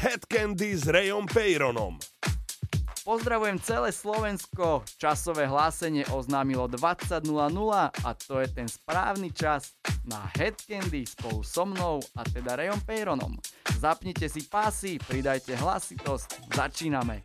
Head Candy s Rayom Peyronom. Pozdravujem celé Slovensko. Časové hlásenie oznámilo 20.00 a to je ten správny čas na Head Candy spolu so mnou a teda Rayom Peyronom. Zapnite si pásy, pridajte hlasitosť, začíname.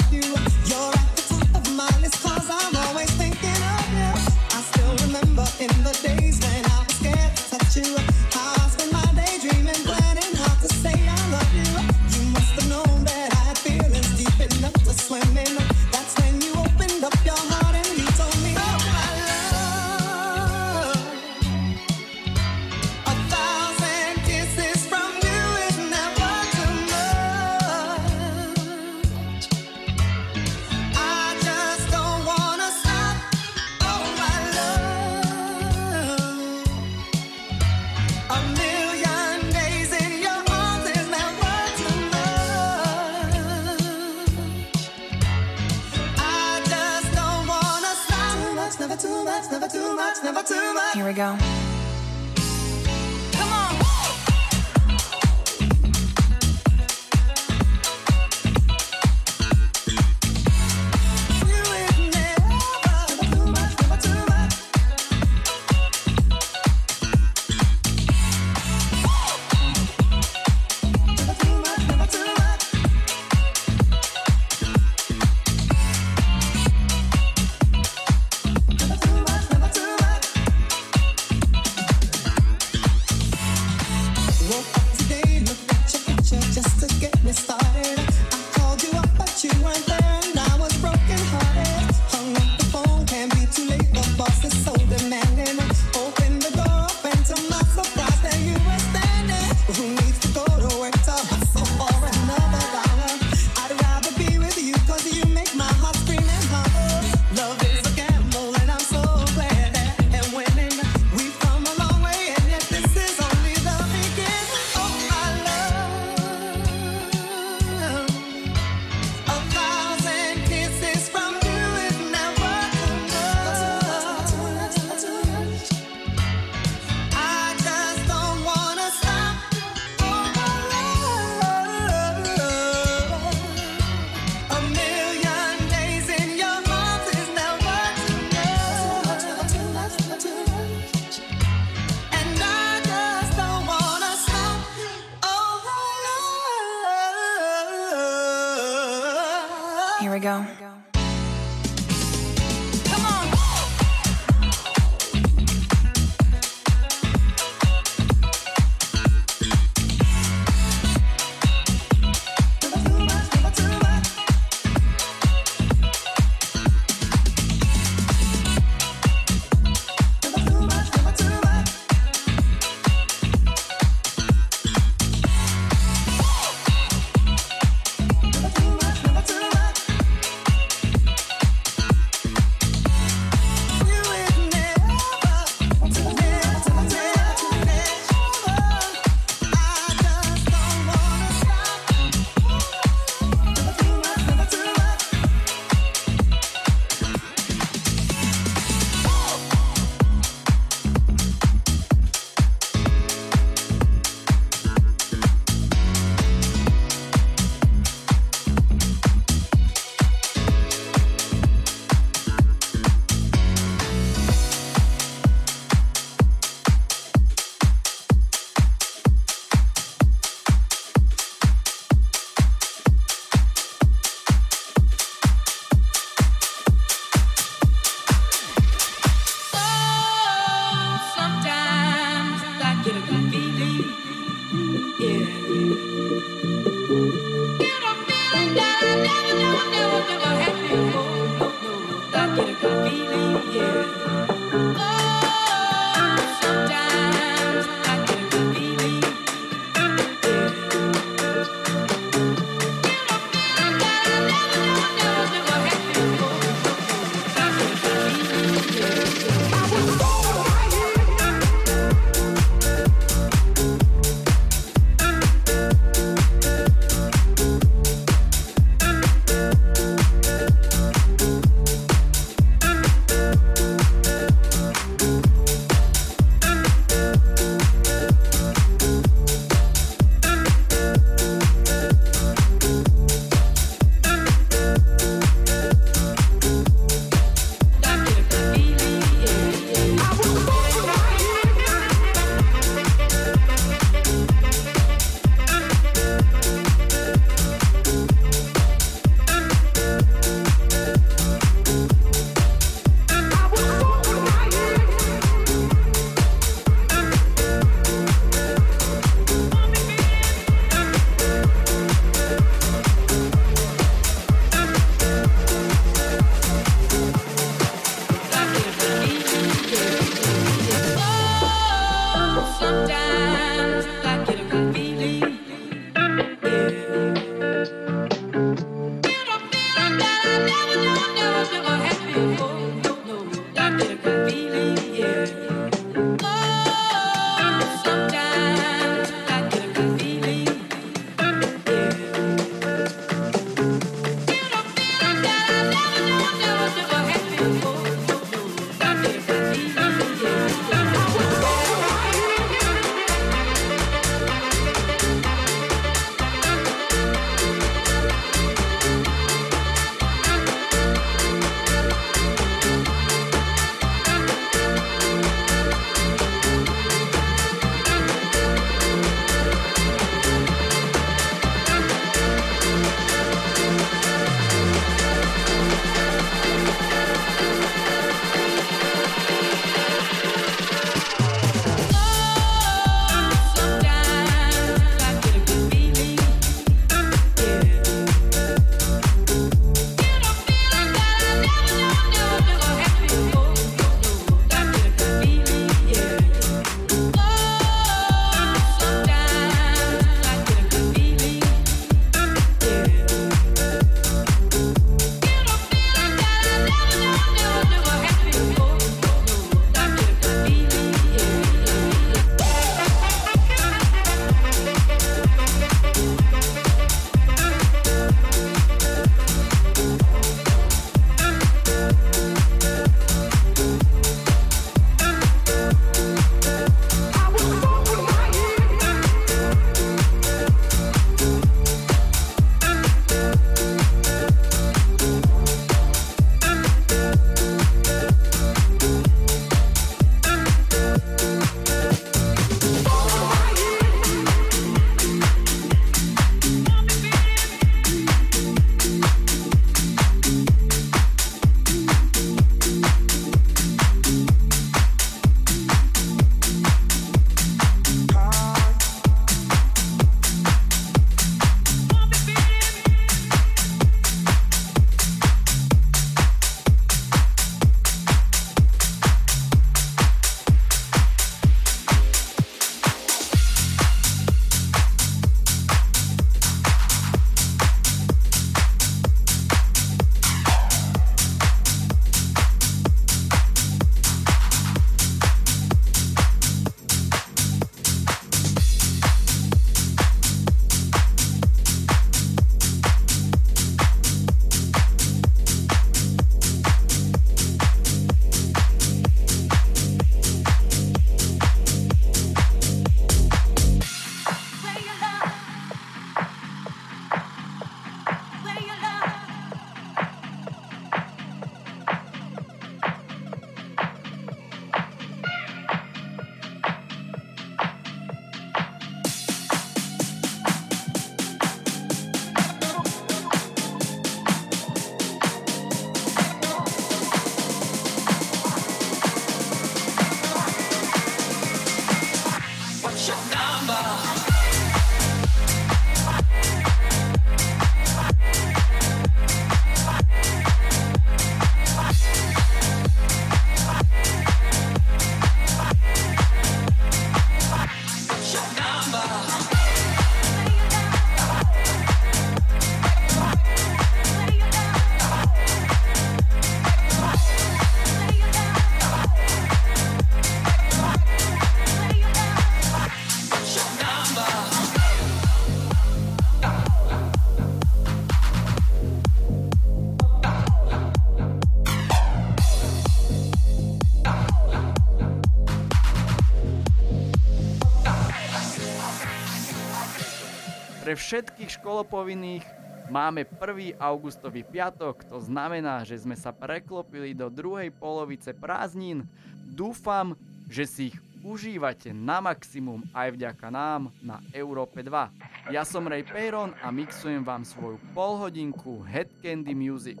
Pre všetkých školopovinných máme 1. augustový piatok, to znamená, že sme sa preklopili do druhej polovice prázdnin. Dúfam, že si ich užívate na maximum aj vďaka nám na Európe 2. Ja som Ray Peyron a mixujem vám svoju polhodinku Head Candy Music.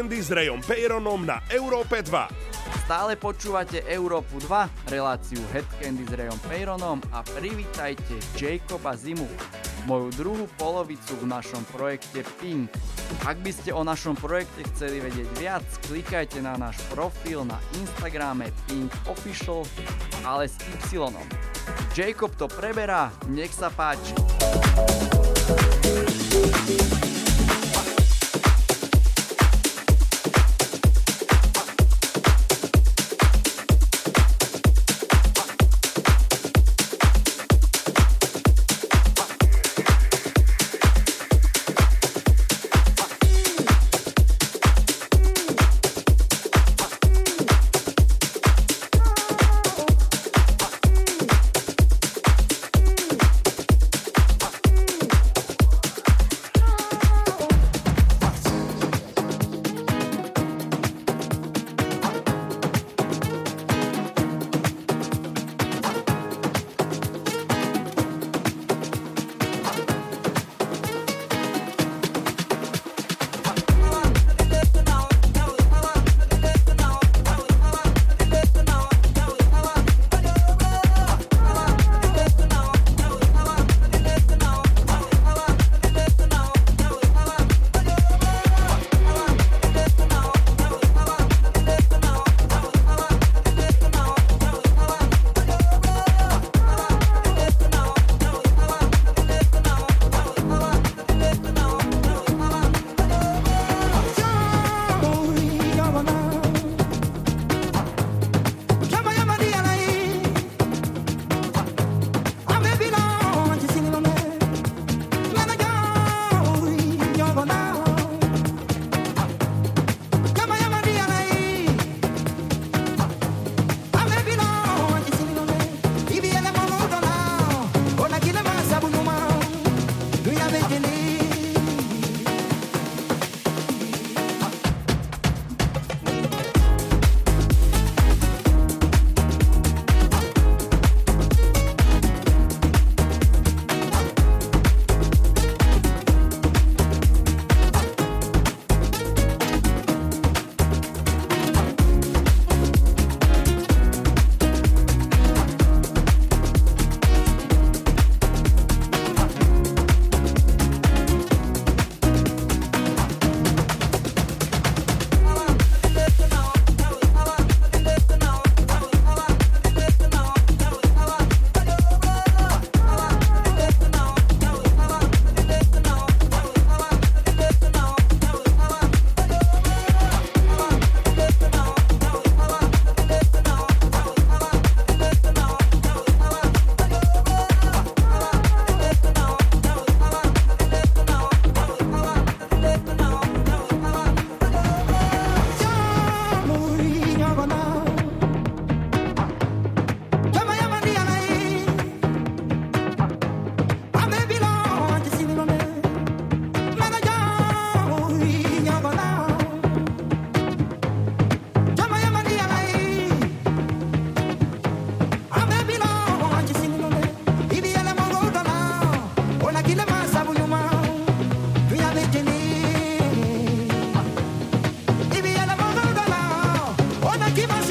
Candy s Rayom Peyronom na Európe 2. Stále počúvate Európu 2, reláciu Head Candy s Rayom Peyronom a privítajte Jacoba Zimu, moju druhú polovicu v našom projekte Pink. Ak by ste o našom projekte chceli vedieť viac, klikajte na náš profil na Instagrame Pink Official, ale s Y. Jacob to preberá, nech sa páči. I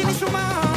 aproximar.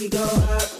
We go uptown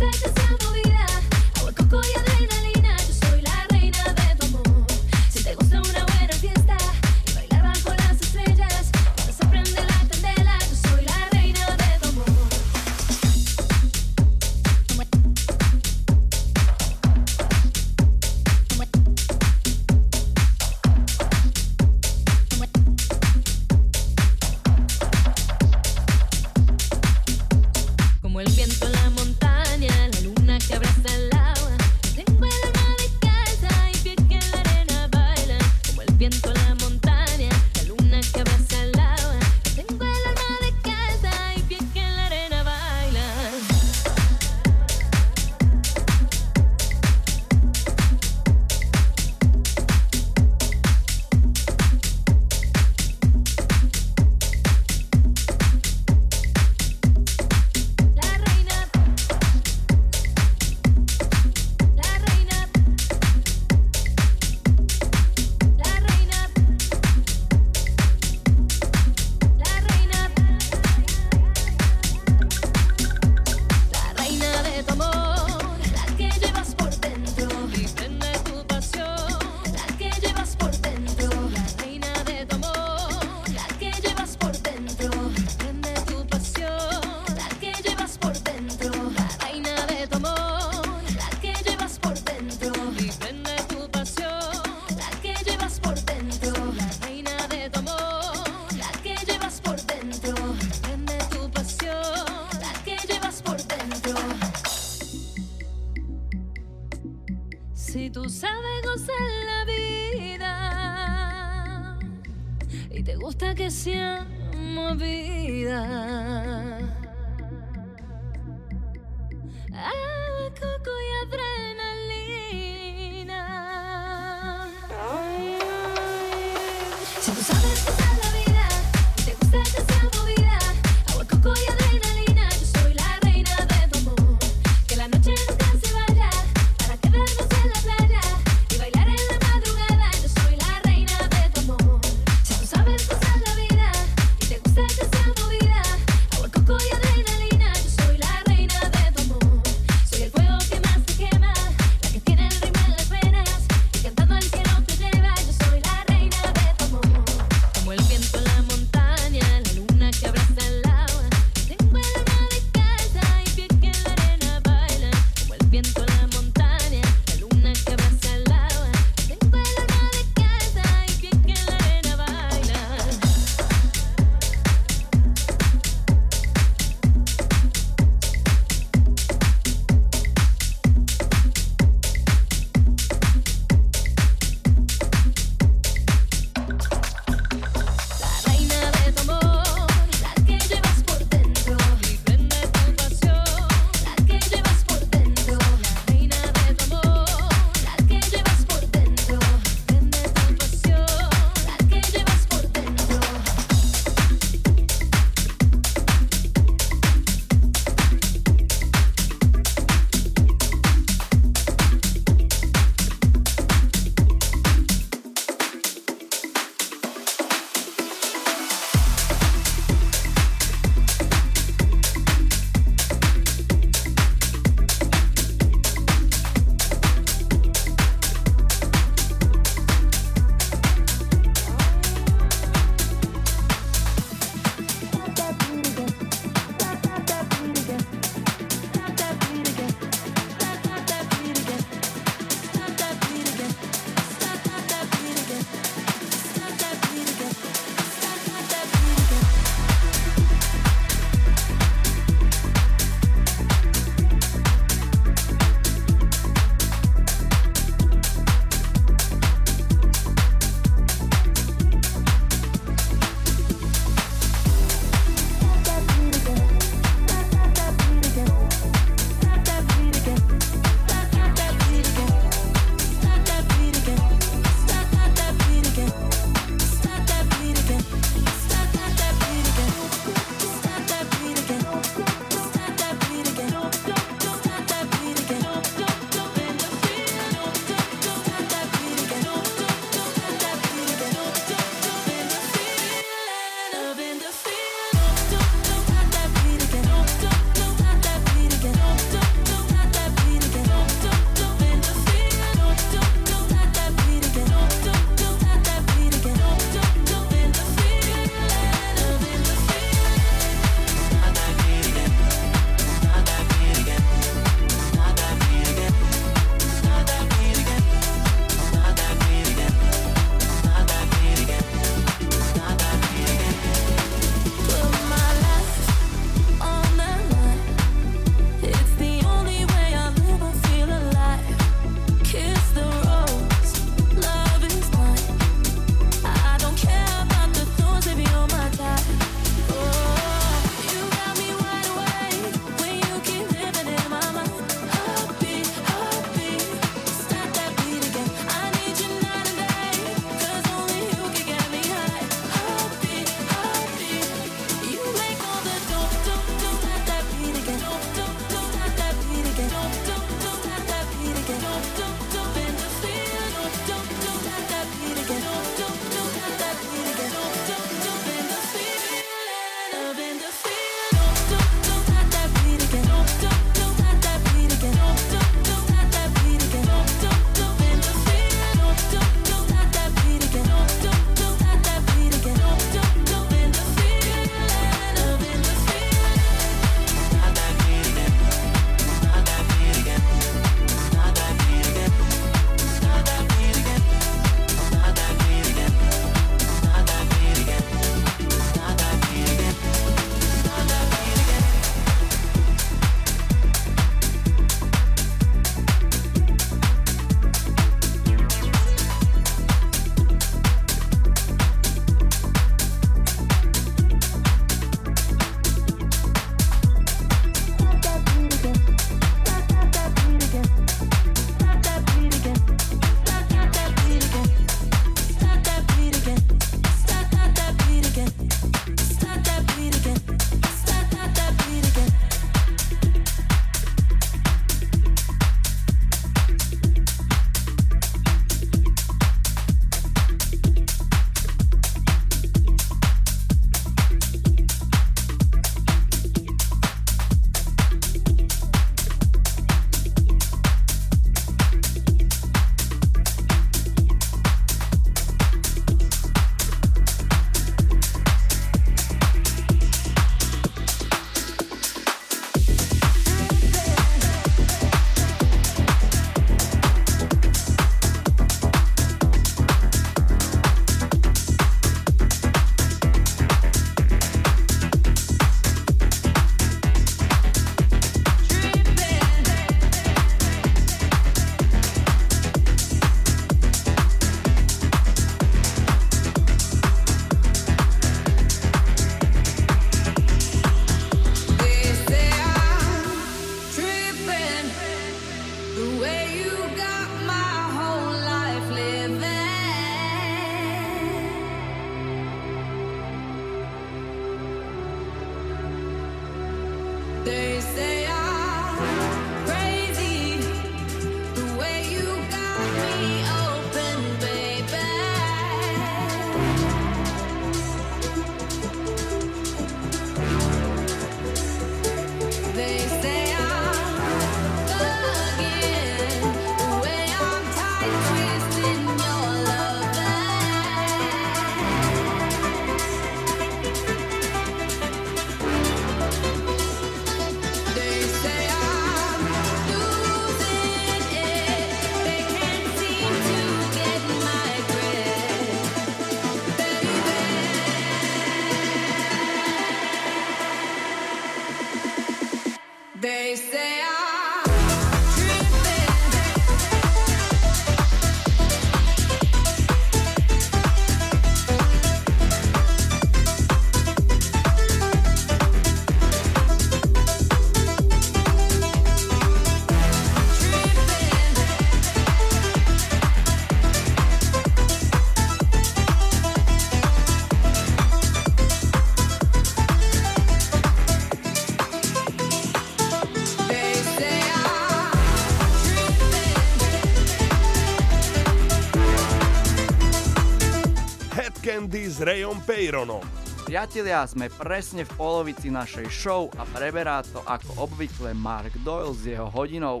s Rejom Pejronom. Priatelia, sme presne v polovici našej show a preberá to ako obvykle Mark Doyle s jeho hodinou.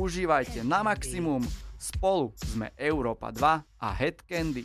Užívajte na maximum, spolu sme Európa 2 a Head Candy.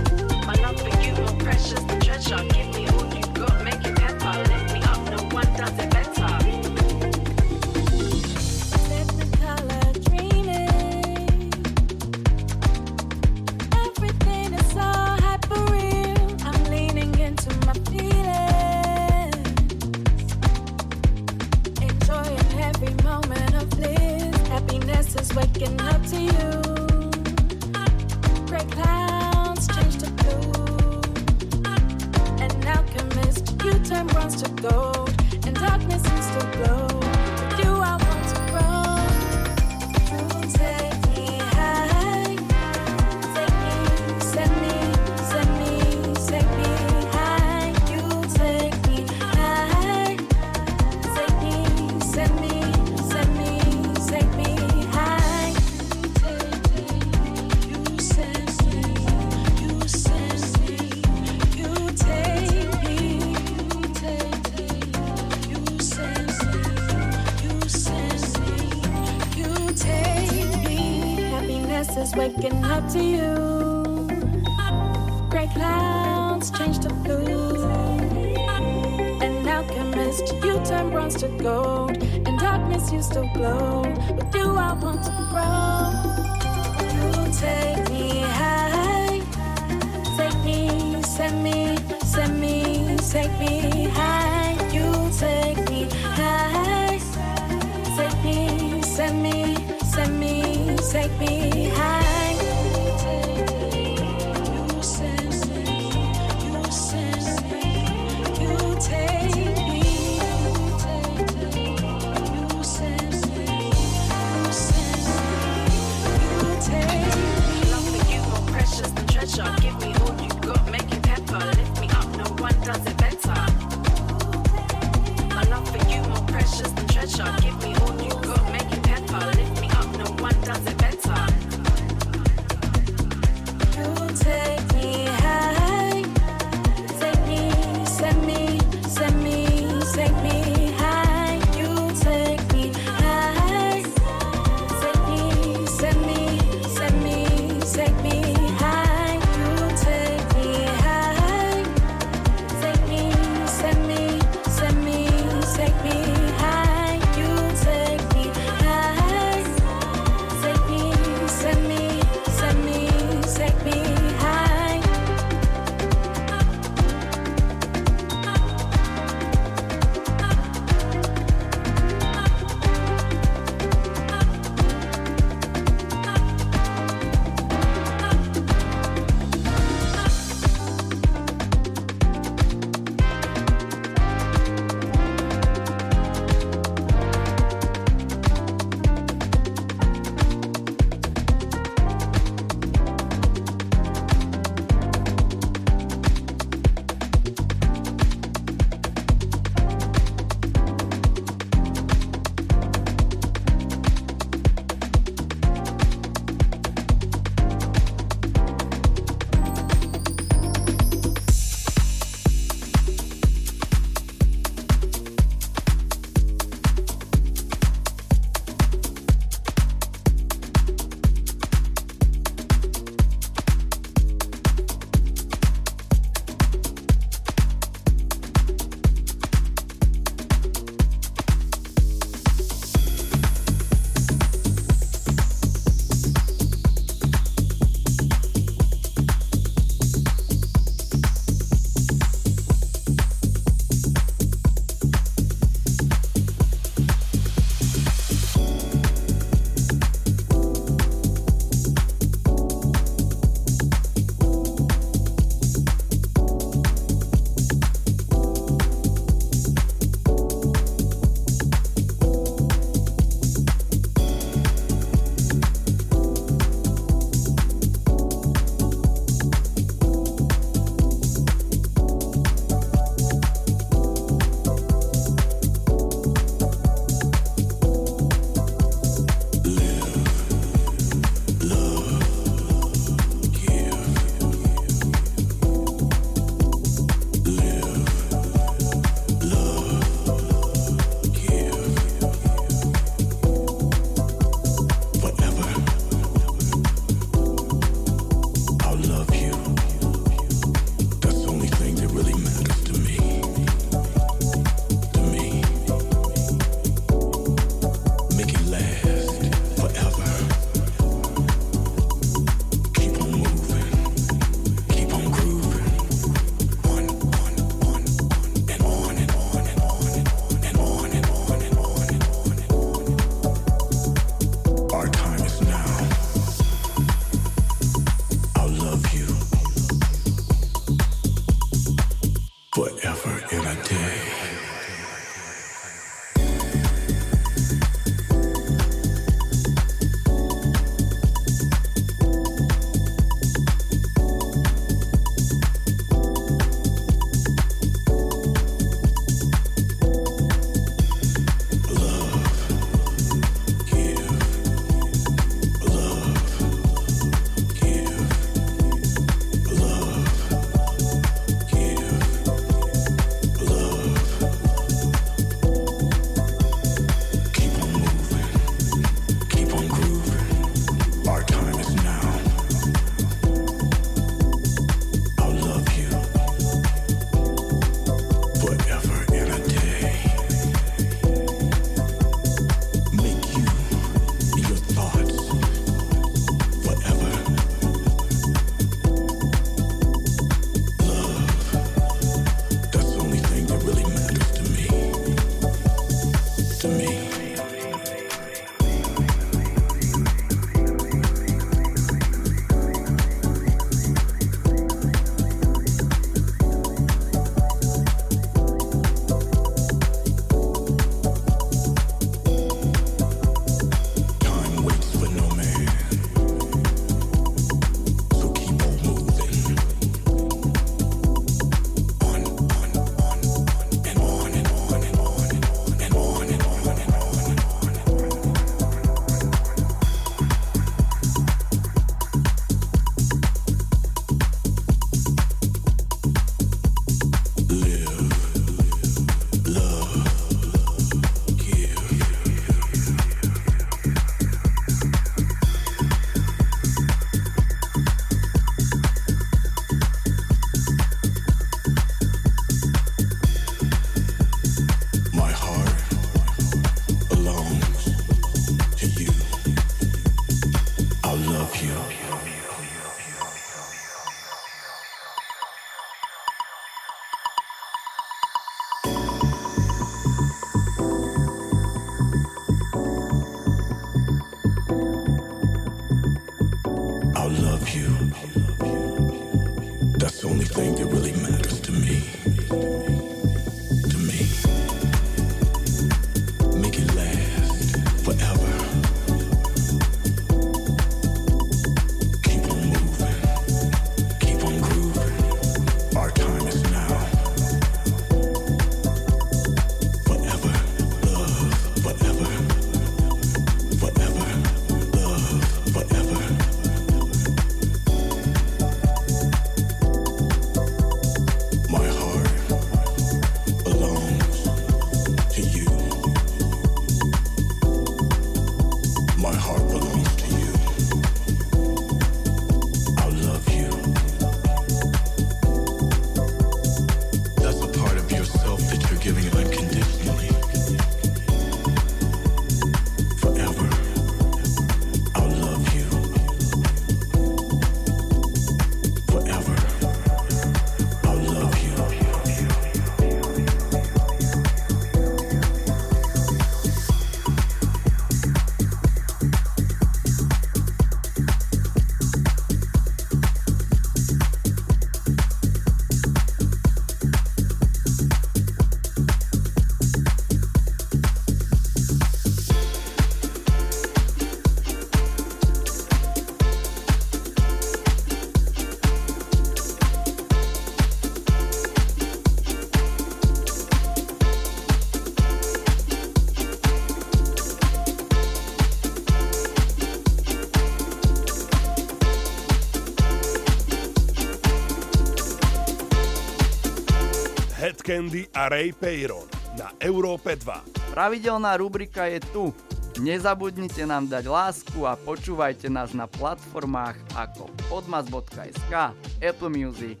Candy a Ray Peyron na Európe 2. Pravidelná rubrika je tu. Nezabudnite nám dať lásku a počúvajte nás na platformách ako podmas.sk, Apple Music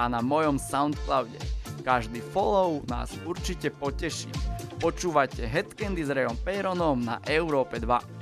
a na mojom Soundcloude. Každý follow nás určite poteší. Počúvajte Headcandy s Rayom Peyronom na Európe 2.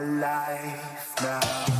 life now.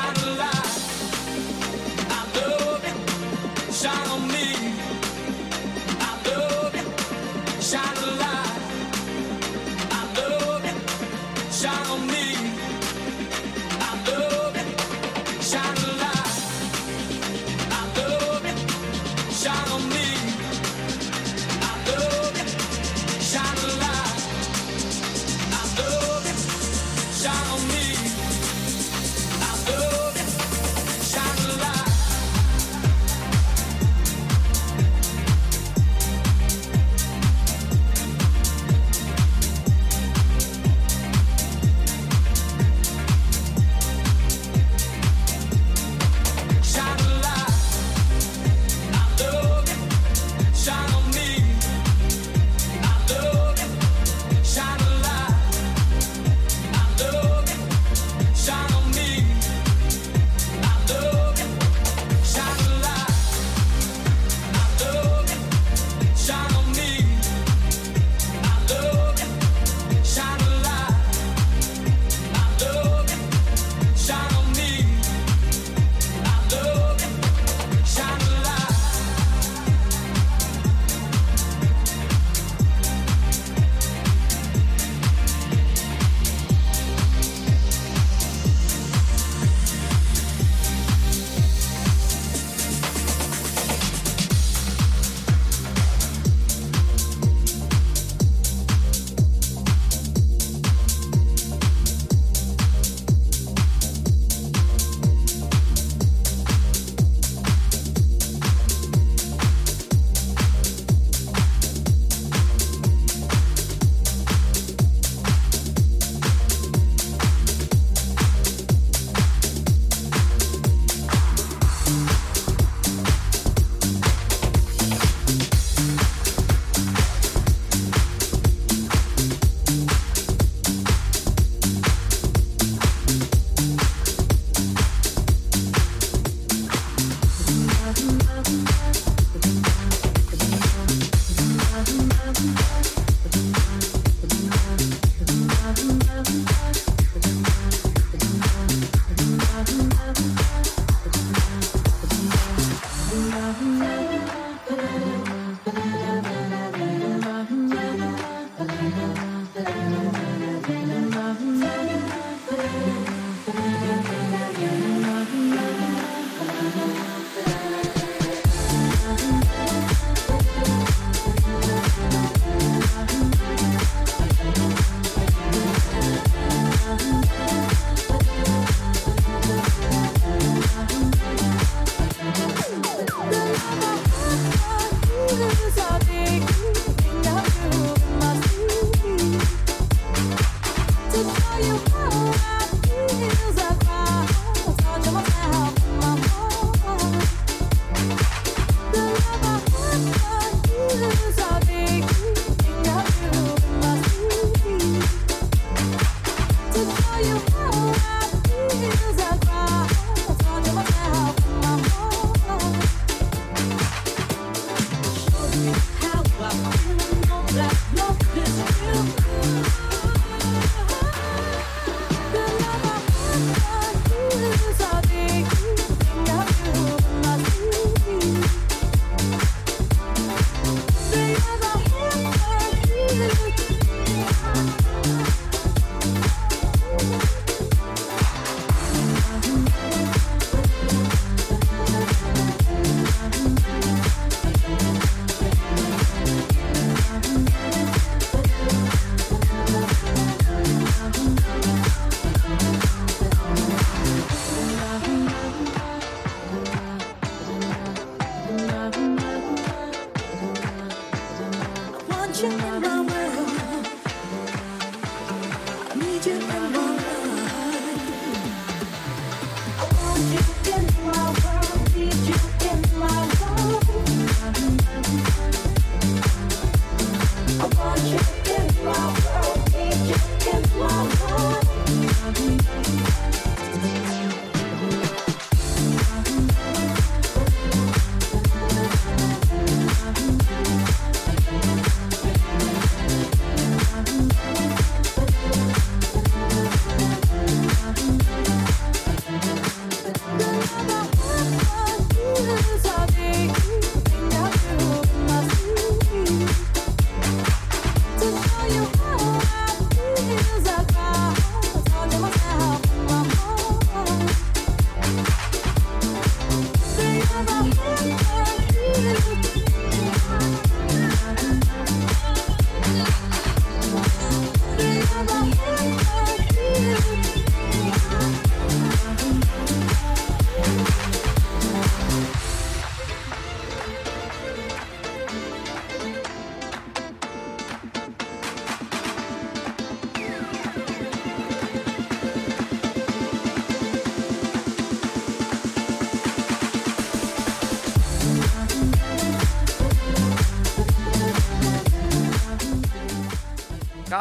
down the line.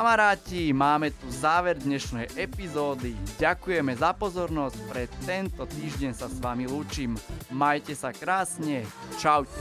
Kamaráti, máme tu záver dnešnej epizódy. Ďakujeme za pozornosť. Pre tento týždeň sa s vami lúčim. Majte sa krásne. Čaute.